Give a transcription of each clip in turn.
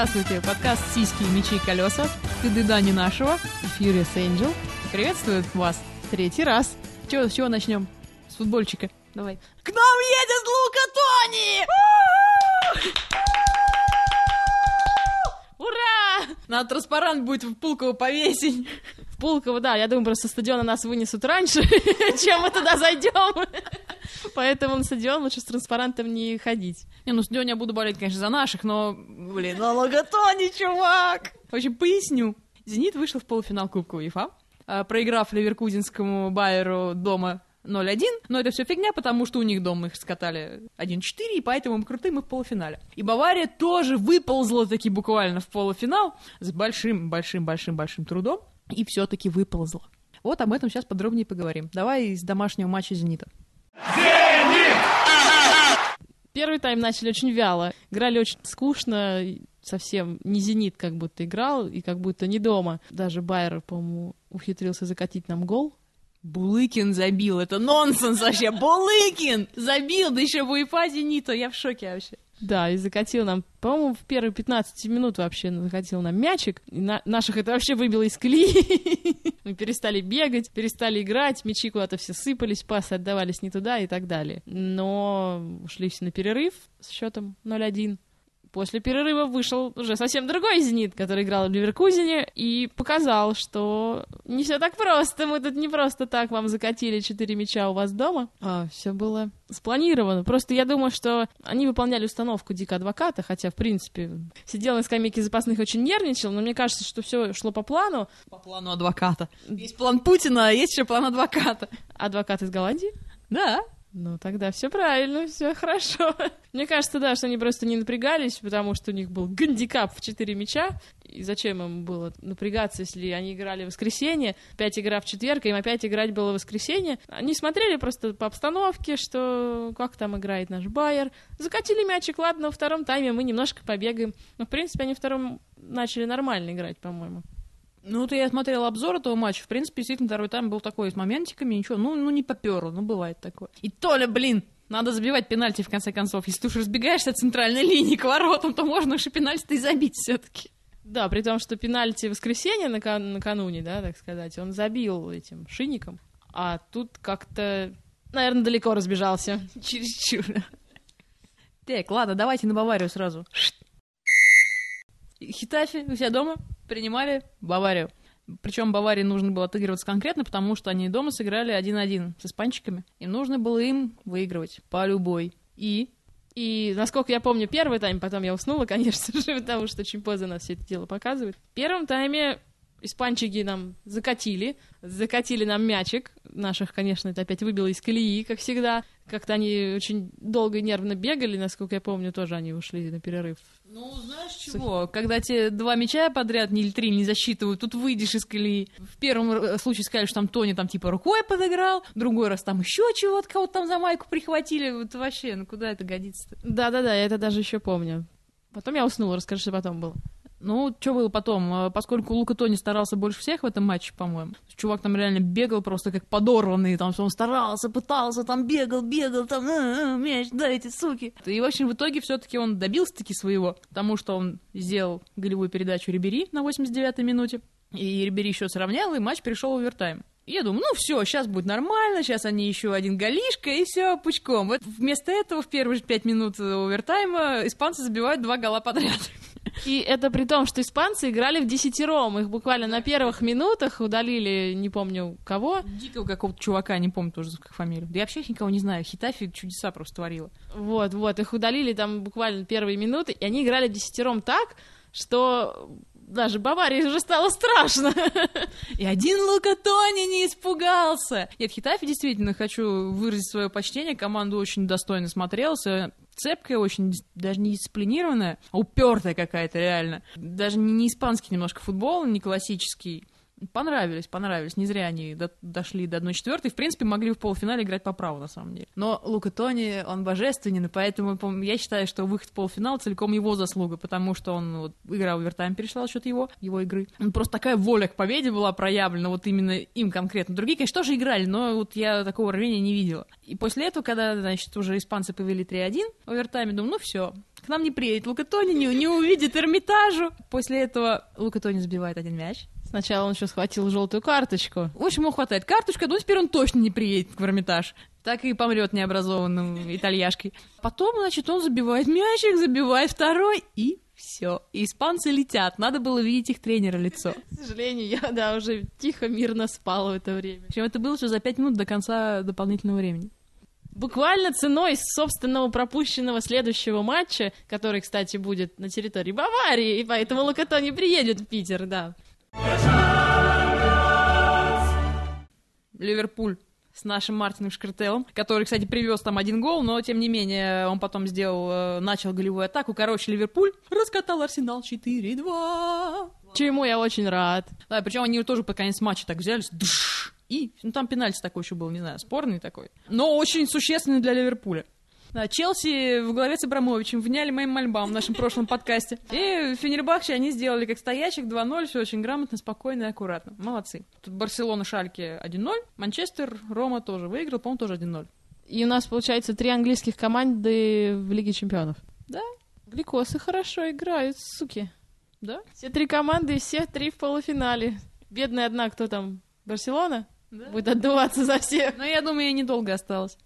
Здравствуйте, подкаст «Сиськи, мечи и колеса». Ты Дани нашего. Furious Angel. Приветствует вас третий раз. Чего, с чего начнем? С футбольчика. Давай. К нам едет Лука Тони! Ура! Надо транспарант будет в Пулково повесить. В Пулково, да, я думаю, просто стадиона нас вынесут раньше, чем мы туда зайдем. Поэтому на стадион лучше с транспарантом не ходить. Не, ну стадион я буду болеть, конечно, за наших, но, блин, на Логотоне, чувак! В общем, поясню. «Зенит» вышел в полуфинал Кубка УЕФА, а, проиграв Ливеркузинскому Байеру дома 0-1, но это все фигня, потому что у них дома их скатали 1-4, и поэтому им крутым и в полуфинале. И Бавария тоже выползла таки буквально в полуфинал с большим-большим-большим-большим трудом, и все-таки выползла. Вот об этом сейчас подробнее поговорим. Давай из домашнего матча «Зенита». «Зенит!» Первый тайм начали очень вяло. Играли очень скучно, совсем не «Зенит» как будто играл, и как будто не дома. Даже Байер, по-моему, ухитрился закатить нам гол. Булыкин забил, это нонсенс вообще, Булыкин забил, да еще в УЕФА «Зенита», я в шоке вообще. Да, и закатил нам, по-моему, в первые 15 минут вообще закатил нам мячик. И на наших это вообще выбило из колеи. Мы перестали бегать, перестали играть, мячи куда-то все сыпались, пасы отдавались не туда и так далее. Но ушли все на перерыв с счетом 0-1. После перерыва вышел уже совсем другой «Зенит», который играл в Ливеркузине, и показал, что не все так просто. Мы тут не просто так вам закатили четыре мяча у вас дома. А все было спланировано. Просто я думаю, что они выполняли установку Дика Адвоката, хотя, в принципе, сидел на скамейке запасных, очень нервничал, но мне кажется, что все шло по плану. По плану адвоката. Есть план Путина, а есть еще план адвоката. Адвокат из Голландии? Да. Ну, тогда все правильно, все хорошо. Мне кажется, да, что они просто не напрягались, потому что у них был гандикап в 4 мяча. И зачем им было напрягаться, если они играли в воскресенье, опять игра в четверг, им опять играть было в воскресенье. Они смотрели просто по обстановке, что как там играет наш Байер. Закатили мячик, ладно, во втором тайме мы немножко побегаем. Но, в принципе, они втором начали нормально играть, по-моему. Ну, вот я смотрел обзор этого матча. В принципе, действительно, второй тайм был такой с моментиками. Ничего, ну, ну не поперло, ну, бывает такое. И Толя, блин, надо забивать пенальти, в конце концов. Если ты уж разбегаешься от центральной линии к воротам, то можно уж и пенальти и забить все таки Да, при том, что пенальти воскресенье накан- накануне, да, так сказать, он забил этим шиником. А тут как-то, наверное, далеко разбежался. Чересчур. Так, ладно, давайте на Баварию сразу. Хитафи у себя дома принимали Баварию. Причем Баварии нужно было отыгрываться конкретно, потому что они дома сыграли 1-1 с испанчиками. И нужно было им выигрывать по любой. И и, насколько я помню, первый тайм, потом я уснула, конечно же, потому что очень поздно нас все это дело показывает. В первом тайме испанчики нам закатили, закатили нам мячик. Наших, конечно, это опять выбило из колеи, как всегда. Как-то они очень долго и нервно бегали, насколько я помню, тоже они ушли на перерыв. Ну, знаешь чего? Когда тебе два мяча подряд, не или три, не засчитывают, тут выйдешь из колеи. В первом случае сказали, что там Тони там типа рукой подыграл, другой раз там еще чего-то, кого-то там за майку прихватили. Вот вообще, ну куда это годится-то? Да-да-да, я это даже еще помню. Потом я уснула, расскажи, что потом было. Ну, что было потом? А, поскольку Лука Тони старался больше всех в этом матче, по-моему. Чувак там реально бегал просто как подорванный, там он старался, пытался, там бегал, бегал, там, а, а, мяч, дайте, суки. И, в общем, в итоге все таки он добился-таки своего, потому что он сделал голевую передачу Рибери на 89-й минуте, и Рибери еще сравнял, и матч перешел в овертайм. Я думаю, ну все, сейчас будет нормально, сейчас они еще один голишка, и все, пучком. Вот вместо этого в первые пять минут овертайма испанцы забивают два гола подряд. И это при том, что испанцы играли в десятером. Их буквально на первых минутах удалили, не помню кого. Дикого какого-то чувака, не помню тоже как фамилию. Да я вообще никого не знаю. Хитафи чудеса просто творила. Вот, вот. Их удалили там буквально первые минуты, и они играли в десятером так, что даже Баварии уже стало страшно. И один Лука Тони не испугался. Нет, Хитафи действительно хочу выразить свое почтение. Команду очень достойно смотрелся цепкая, очень даже не дисциплинированная, а упертая какая-то реально. Даже не, не испанский немножко футбол, не классический. Понравились, понравились. Не зря они до- дошли до 1-4. В принципе, могли в полуфинале играть по праву, на самом деле. Но Лука Тони, он божественен, и поэтому я считаю, что выход в полуфинал целиком его заслуга, потому что он вот, игра в овертайм перешла счет его, его игры. Ну, Просто такая воля к победе была проявлена, вот именно им конкретно. Другие, конечно, тоже играли, но вот я такого рвения не видела. И после этого, когда, значит, уже испанцы повели 3-1 в овертайме, думаю, ну все, к нам не приедет Лука Тони, не, не увидит Эрмитажу. После этого Лука Тони забивает один мяч. Сначала он еще схватил желтую карточку. В общем, ему хватает карточка, но теперь он точно не приедет в Эрмитаж. Так и помрет необразованным итальяшкой. Потом, значит, он забивает мячик, забивает второй, и все. И испанцы летят. Надо было видеть их тренера лицо. К сожалению, я, да, уже тихо, мирно спал в это время. Причем это было все за пять минут до конца дополнительного времени. Буквально ценой собственного пропущенного следующего матча, который, кстати, будет на территории Баварии, и поэтому Лукато не приедет в Питер, да. Ливерпуль с нашим Мартином Шкартелом, который, кстати, привез там один гол, но, тем не менее, он потом сделал, э, начал голевую атаку. Короче, Ливерпуль раскатал Арсенал 4-2. Чему я очень рад. Да, причем они тоже под конец матча так взялись, дш, и ну, там пенальти такой еще был, не знаю, спорный такой, но очень существенный для Ливерпуля. Да, Челси в главе с Абрамовичем вняли моим мольбам в нашем прошлом подкасте. И Фенербахче они сделали как стоячих 2-0, все очень грамотно, спокойно и аккуратно. Молодцы. Тут Барселона, Шальке 1-0, Манчестер, Рома тоже выиграл, по-моему, тоже 1-0. И у нас, получается, три английских команды в Лиге Чемпионов. Да. Гликосы хорошо играют, суки. Да? Все три команды, и все три в полуфинале. Бедная одна, кто там, Барселона? Да. Будет отдуваться за всех. Но я думаю, ей недолго осталось.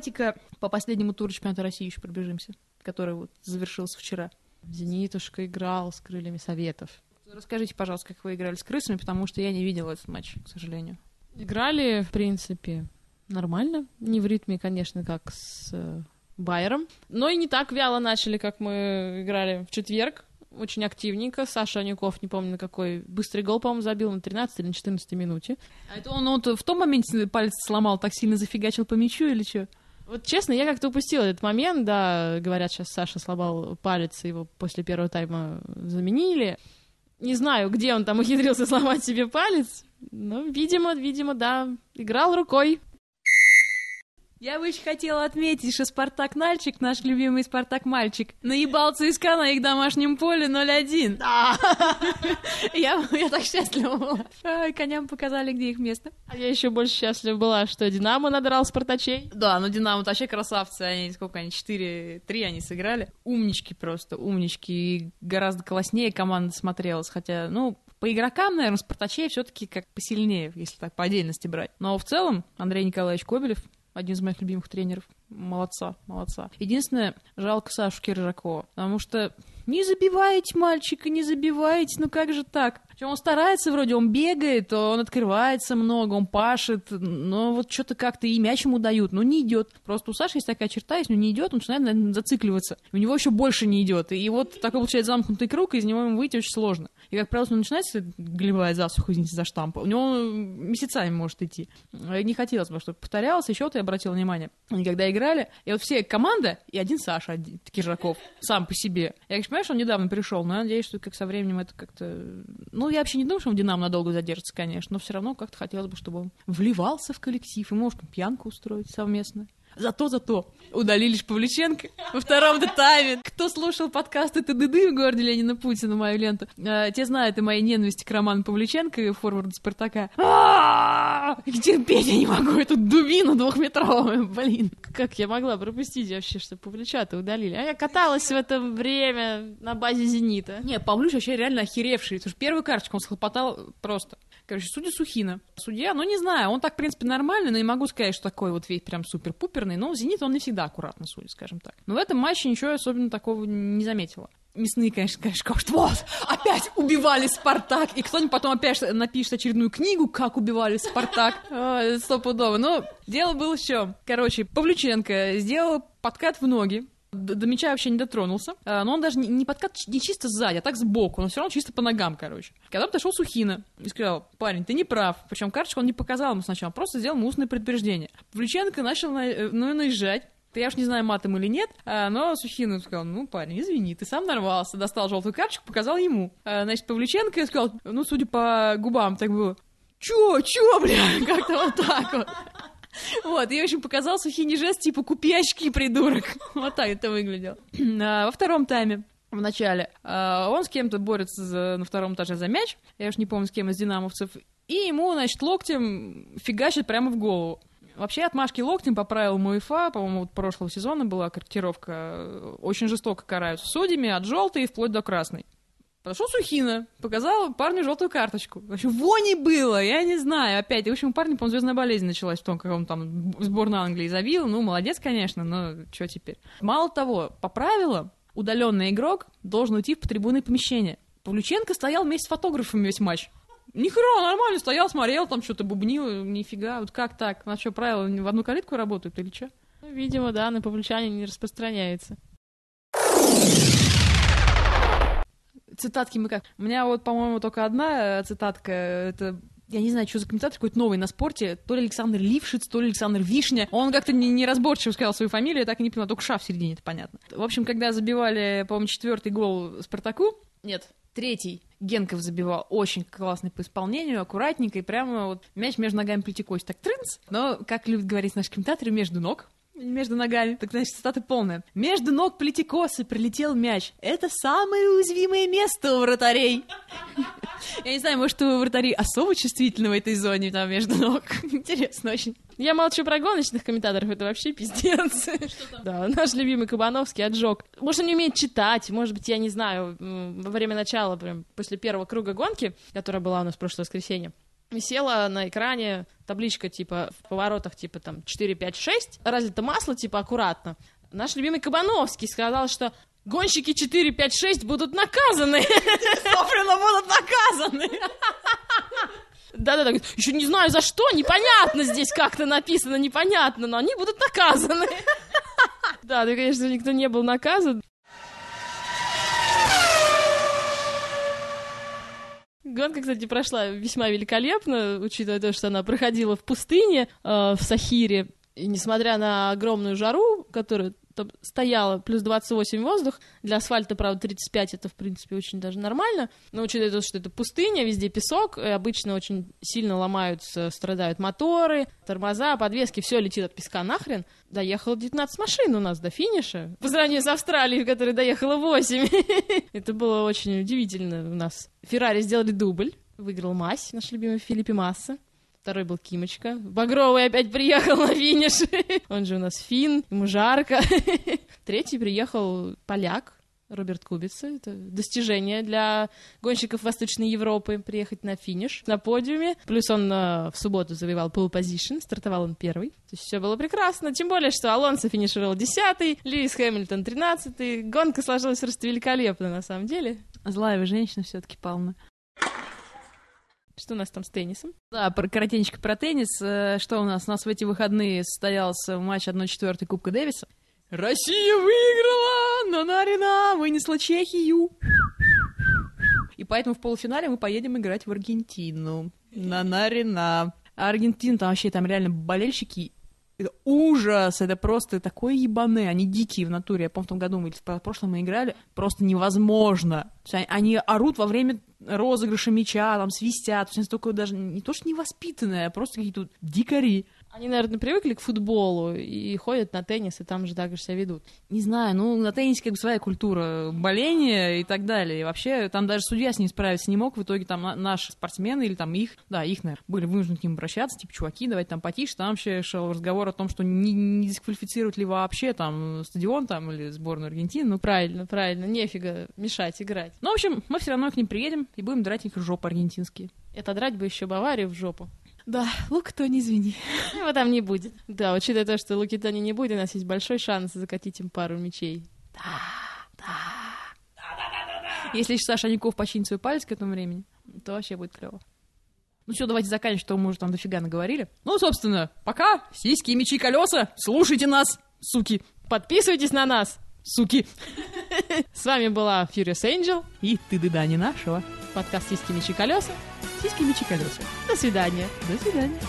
Давайте-ка по последнему туру чемпионата России еще пробежимся, который вот завершился вчера. Зенитушка играл с крыльями советов. Расскажите, пожалуйста, как вы играли с крысами, потому что я не видела этот матч, к сожалению. Играли, в принципе, нормально. Не в ритме, конечно, как с э, Байером. Но и не так вяло начали, как мы играли в четверг. Очень активненько. Саша Анюков, не помню на какой, быстрый гол, по-моему, забил на 13 или на 14 минуте. А это он вот в том моменте палец сломал, так сильно зафигачил по мячу или что? Вот честно, я как-то упустила этот момент, да, говорят, сейчас Саша сломал палец, его после первого тайма заменили. Не знаю, где он там ухитрился сломать себе палец, но, видимо, видимо, да, играл рукой. Я бы еще хотела отметить, что Спартак Нальчик, наш любимый Спартак Мальчик, наебал ЦСКА на их домашнем поле 0-1. Да, я, я так счастлива была. Ай, коням показали, где их место. А я еще больше счастлива была, что Динамо надрал Спартачей. Да, ну Динамо вообще красавцы, они сколько они, 4-3 они сыграли. Умнички просто, умнички, и гораздо класснее команда смотрелась, хотя, ну, по игрокам, наверное, Спартачей все-таки как посильнее, если так по отдельности брать. Но в целом Андрей Николаевич Кобелев один из моих любимых тренеров. Молодца, молодца. Единственное, жалко Сашу Киржакова, потому что не забиваете мальчика, не забиваете, ну как же так? Причем он старается вроде, он бегает, он открывается много, он пашет, но вот что-то как-то и мяч ему дают, но не идет. Просто у Саши есть такая черта, если он не идет, он начинает наверное, зацикливаться. У него еще больше не идет. И вот такой получается замкнутый круг, и из него ему выйти очень сложно. И, как правило, начинается голевая засуха, извините за штамп, у него месяцами может идти. Не хотелось бы, чтобы повторялось. Еще ты обратил внимание, они когда играли, и вот все команда, и один Саша один, Киржаков, сам по себе. Я, конечно, понимаю, что он недавно пришел, но я надеюсь, что как со временем это как-то... Ну, я вообще не думаю, что он в Динамо надолго задержится, конечно, но все равно как-то хотелось бы, чтобы он вливался в коллектив, и может пьянку устроить совместно. Зато, зато удалили ж Павлюченко во втором тайме. Кто слушал подкасты ТДД в городе Ленина Путина, мою ленту, э, те знают и моей ненависти к Роману Павлюченко, форварду Спартака. А-а-а! Терпеть я не могу эту дубину двухметровую, блин. Как я могла пропустить вообще, что Павлюча-то удалили? А я каталась в это время на базе «Зенита». Не, Павлюш вообще реально охеревший. Потому что первую карточку он схлопотал просто. Короче, судья Сухина. Судья, ну не знаю, он так, в принципе, нормальный, но не могу сказать, что такой вот весь прям супер-пуперный. Но Зенит он не всегда аккуратно судит, скажем так. Но в этом матче ничего особенно такого не заметила. Мясные, конечно, конечно, скажут, вот, опять убивали Спартак, и кто-нибудь потом опять напишет очередную книгу, как убивали Спартак. Стопудово. Но дело было в чем. Короче, Павлюченко сделал подкат в ноги, До мяча вообще не дотронулся. А, Но он даже не, подкат, не чисто сзади, а так сбоку. Но все равно чисто по ногам, короче. Когда подошел Сухина и сказал, парень, ты не прав. Причем карточку он не показал ему сначала, просто сделал ему устное предупреждение. Павлюченко начал на- э, ну, наезжать. Я уж не знаю, матом или нет, а, но Сухин сказал, ну, парень, извини, ты сам нарвался. Достал желтую карточку, показал ему. А, Значит, Павлюченко сказал, ну, судя по губам, так было, чё, чё, бля, как-то вот так вот. Вот, и, в общем, показал Сухине жест, типа, купи очки, придурок. Вот так это выглядело. А, Во втором тайме в начале. а, Он с кем-то борется за- на втором этаже за мяч. Я уж не помню, с кем из динамовцев. И ему, значит, локтем фигачит прямо в голову. Вообще отмашки локтем по правилам УЕФА, по-моему, вот прошлого сезона была корректировка, э, очень жестоко караются судьями от желтой вплоть до красной. Подошел Сухина, показал парню желтую карточку. В общем, вони было, я не знаю. Опять, в общем, у парня, по-моему, звездная болезнь началась в том, как он там сборную Англии забил. Ну, молодец, конечно, но что теперь? Мало того, по правилам, удаленный игрок должен уйти в трибунное помещение. Павлюченко стоял вместе с фотографами весь матч. Нихера, нормально, стоял, смотрел, там что-то бубнил, нифига, вот как так? У нас что, правила в одну калитку работают или что? Ну, видимо, да, на павлючане не распространяется. Цитатки мы как? У меня вот, по-моему, только одна э, цитатка, это я не знаю, что за комментатор какой-то новый на спорте, то ли Александр Лившиц, то ли Александр Вишня. Он как-то не- неразборчиво сказал свою фамилию, я так и не поняла, только ша в середине, это понятно. В общем, когда забивали, по-моему, четвертый гол Спартаку, нет, третий, Генков забивал очень классный по исполнению, аккуратненько, и прямо вот мяч между ногами Плетикось, так трынц, но, как любят говорить наши комментаторы, между ног, между ногами. Так, значит, цитата полная. Между ног Плетикоса прилетел мяч. Это самое уязвимое место у вратарей. Я не знаю, может, у вратарей особо чувствительны в этой зоне, там, между ног. Интересно очень. Я молчу про гоночных комментаторов, это вообще пиздец. Да, наш любимый Кабановский отжег. Может, он не умеет читать, может быть, я не знаю, во время начала, прям после первого круга гонки, которая была у нас в прошлое воскресенье, висела на экране табличка, типа, в поворотах, типа, там, 4, 5, 6, разлито масло, типа, аккуратно. Наш любимый Кабановский сказал, что гонщики 4, 5, 6 будут наказаны. Собственно, будут наказаны. Да-да-да, еще не знаю за что, непонятно здесь как-то написано, непонятно, но они будут наказаны. Да, да, конечно, никто не был наказан. Гонка, кстати, прошла весьма великолепно, учитывая то, что она проходила в пустыне, э, в Сахире. И несмотря на огромную жару, которая там стояла, плюс 28 воздух, для асфальта, правда, 35, это, в принципе, очень даже нормально. Но учитывая то, что это пустыня, везде песок, и обычно очень сильно ломаются, страдают моторы, тормоза, подвески, все летит от песка нахрен. Доехало 19 машин у нас до финиша. По сравнению с Австралией, в которой доехало 8. Это было очень удивительно у нас. Феррари сделали дубль. Выиграл Мась, наш любимый Филиппе Масса. Второй был Кимочка. Багровый опять приехал на финиш. Он же у нас фин, ему жарко. Третий приехал поляк, Роберт Кубица. Это достижение для гонщиков Восточной Европы приехать на финиш на подиуме. Плюс он э, в субботу завоевал pole position, стартовал он первый. То есть все было прекрасно. Тем более, что Алонсо финишировал десятый, Льюис Хэмилтон тринадцатый. Гонка сложилась просто великолепно, на самом деле. Злая вы женщина все-таки, Павловна. Что у нас там с теннисом? Да, про, коротенько про теннис. Э, Что у нас? У нас в эти выходные состоялся матч 1-4 Кубка Дэвиса. Россия выиграла! Нанарина вынесла Чехию. И поэтому в полуфинале мы поедем играть в Аргентину. Нанарина. А Аргентина, там вообще там реально болельщики это ужас, это просто такое ебаны, они дикие в натуре. Я помню, в том году мы или в прошлом мы играли, просто невозможно. То есть они орут во время розыгрыша мяча, там свистят, то есть они даже не то, что невоспитанные, а просто какие-то дикари. Они, наверное, привыкли к футболу и ходят на теннис, и там же так же себя ведут. Не знаю, ну, на теннисе как бы своя культура боления и так далее. И вообще, там даже судья с ним справиться не мог. В итоге там на- наши спортсмены или там их, да, их, наверное, были вынуждены к ним обращаться, типа, чуваки, давайте там потише. Там вообще шел разговор о том, что не, не дисквалифицируют ли вообще там стадион там или сборную Аргентины. Ну, Правильно, правильно, нефига мешать играть. ну, в общем, мы все равно к ним приедем и будем драть их в жопу аргентинские. Это драть бы еще Баварию в жопу. Да, Лука, то не извини. Его там не будет. Да, учитывая то, что Луки Тони не будет, у нас есть большой шанс закатить им пару мячей. Если еще Саша Ников починит свой палец к этому времени, то вообще будет клево. Ну все, давайте заканчивать, что мы уже там дофига наговорили. Ну, собственно, пока. Сиськи, мечи, колеса. Слушайте нас, суки. Подписывайтесь на нас! Суки! С вами была Furious Angel, И ты да не нашего. подкаст «Сиськи, мечи, колеса». Сиськи, мечи, колеса. До свидания. До свидания.